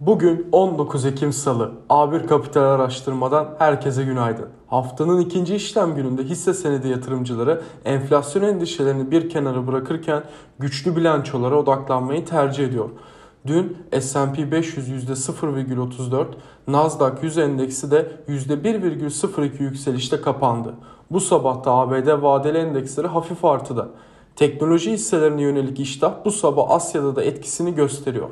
Bugün 19 Ekim Salı. A1 Kapital Araştırma'dan herkese günaydın. Haftanın ikinci işlem gününde hisse senedi yatırımcıları enflasyon endişelerini bir kenara bırakırken güçlü bilançolara odaklanmayı tercih ediyor. Dün S&P 500 %0,34, Nasdaq 100 endeksi de %1,02 yükselişte kapandı. Bu sabah da ABD vadeli endeksleri hafif artıda. Teknoloji hisselerine yönelik iştah bu sabah Asya'da da etkisini gösteriyor.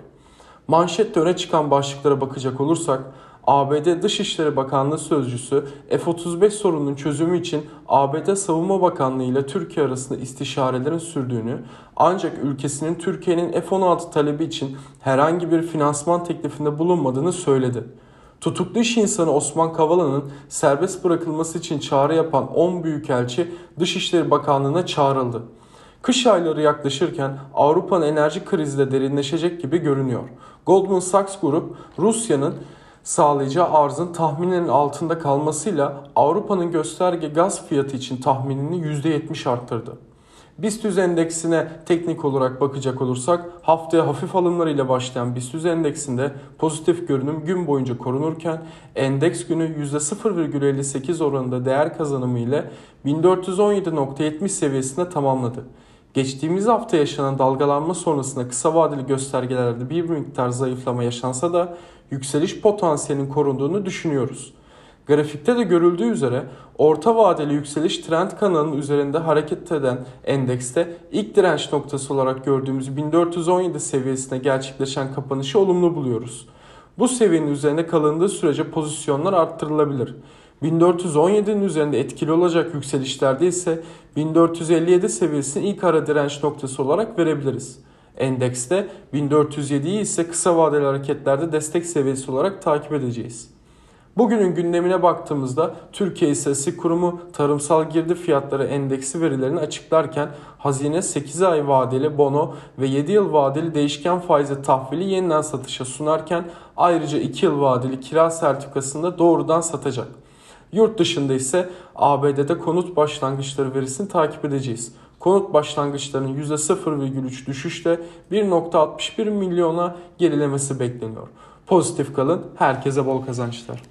Manşette öne çıkan başlıklara bakacak olursak ABD Dışişleri Bakanlığı Sözcüsü F-35 sorununun çözümü için ABD Savunma Bakanlığı ile Türkiye arasında istişarelerin sürdüğünü ancak ülkesinin Türkiye'nin F-16 talebi için herhangi bir finansman teklifinde bulunmadığını söyledi. Tutuklu iş insanı Osman Kavala'nın serbest bırakılması için çağrı yapan 10 büyükelçi Dışişleri Bakanlığı'na çağrıldı. Kış ayları yaklaşırken Avrupa'nın enerji krizi de derinleşecek gibi görünüyor. Goldman Sachs Grup Rusya'nın sağlayacağı arzın tahmininin altında kalmasıyla Avrupa'nın gösterge gaz fiyatı için tahminini %70 arttırdı. BIST endeksine teknik olarak bakacak olursak haftaya hafif alımlarıyla başlayan BIST endeksinde pozitif görünüm gün boyunca korunurken endeks günü %0,58 oranında değer kazanımı ile 1417.70 seviyesinde tamamladı. Geçtiğimiz hafta yaşanan dalgalanma sonrasında kısa vadeli göstergelerde bir miktar zayıflama yaşansa da yükseliş potansiyelinin korunduğunu düşünüyoruz. Grafikte de görüldüğü üzere orta vadeli yükseliş trend kanalının üzerinde hareket eden endekste ilk direnç noktası olarak gördüğümüz 1417 seviyesine gerçekleşen kapanışı olumlu buluyoruz. Bu seviyenin üzerinde kalındığı sürece pozisyonlar arttırılabilir. 1417'nin üzerinde etkili olacak yükselişlerde ise 1457 seviyesini ilk ara direnç noktası olarak verebiliriz. Endekste 1407'yi ise kısa vadeli hareketlerde destek seviyesi olarak takip edeceğiz. Bugünün gündemine baktığımızda Türkiye İstatistik Kurumu tarımsal girdi fiyatları endeksi verilerini açıklarken hazine 8 ay vadeli bono ve 7 yıl vadeli değişken faizli tahvili yeniden satışa sunarken ayrıca 2 yıl vadeli kira sertifikasını da doğrudan satacak. Yurt dışında ise ABD'de konut başlangıçları verisini takip edeceğiz. Konut başlangıçlarının %0,3 düşüşle 1.61 milyona gerilemesi bekleniyor. Pozitif kalın, herkese bol kazançlar.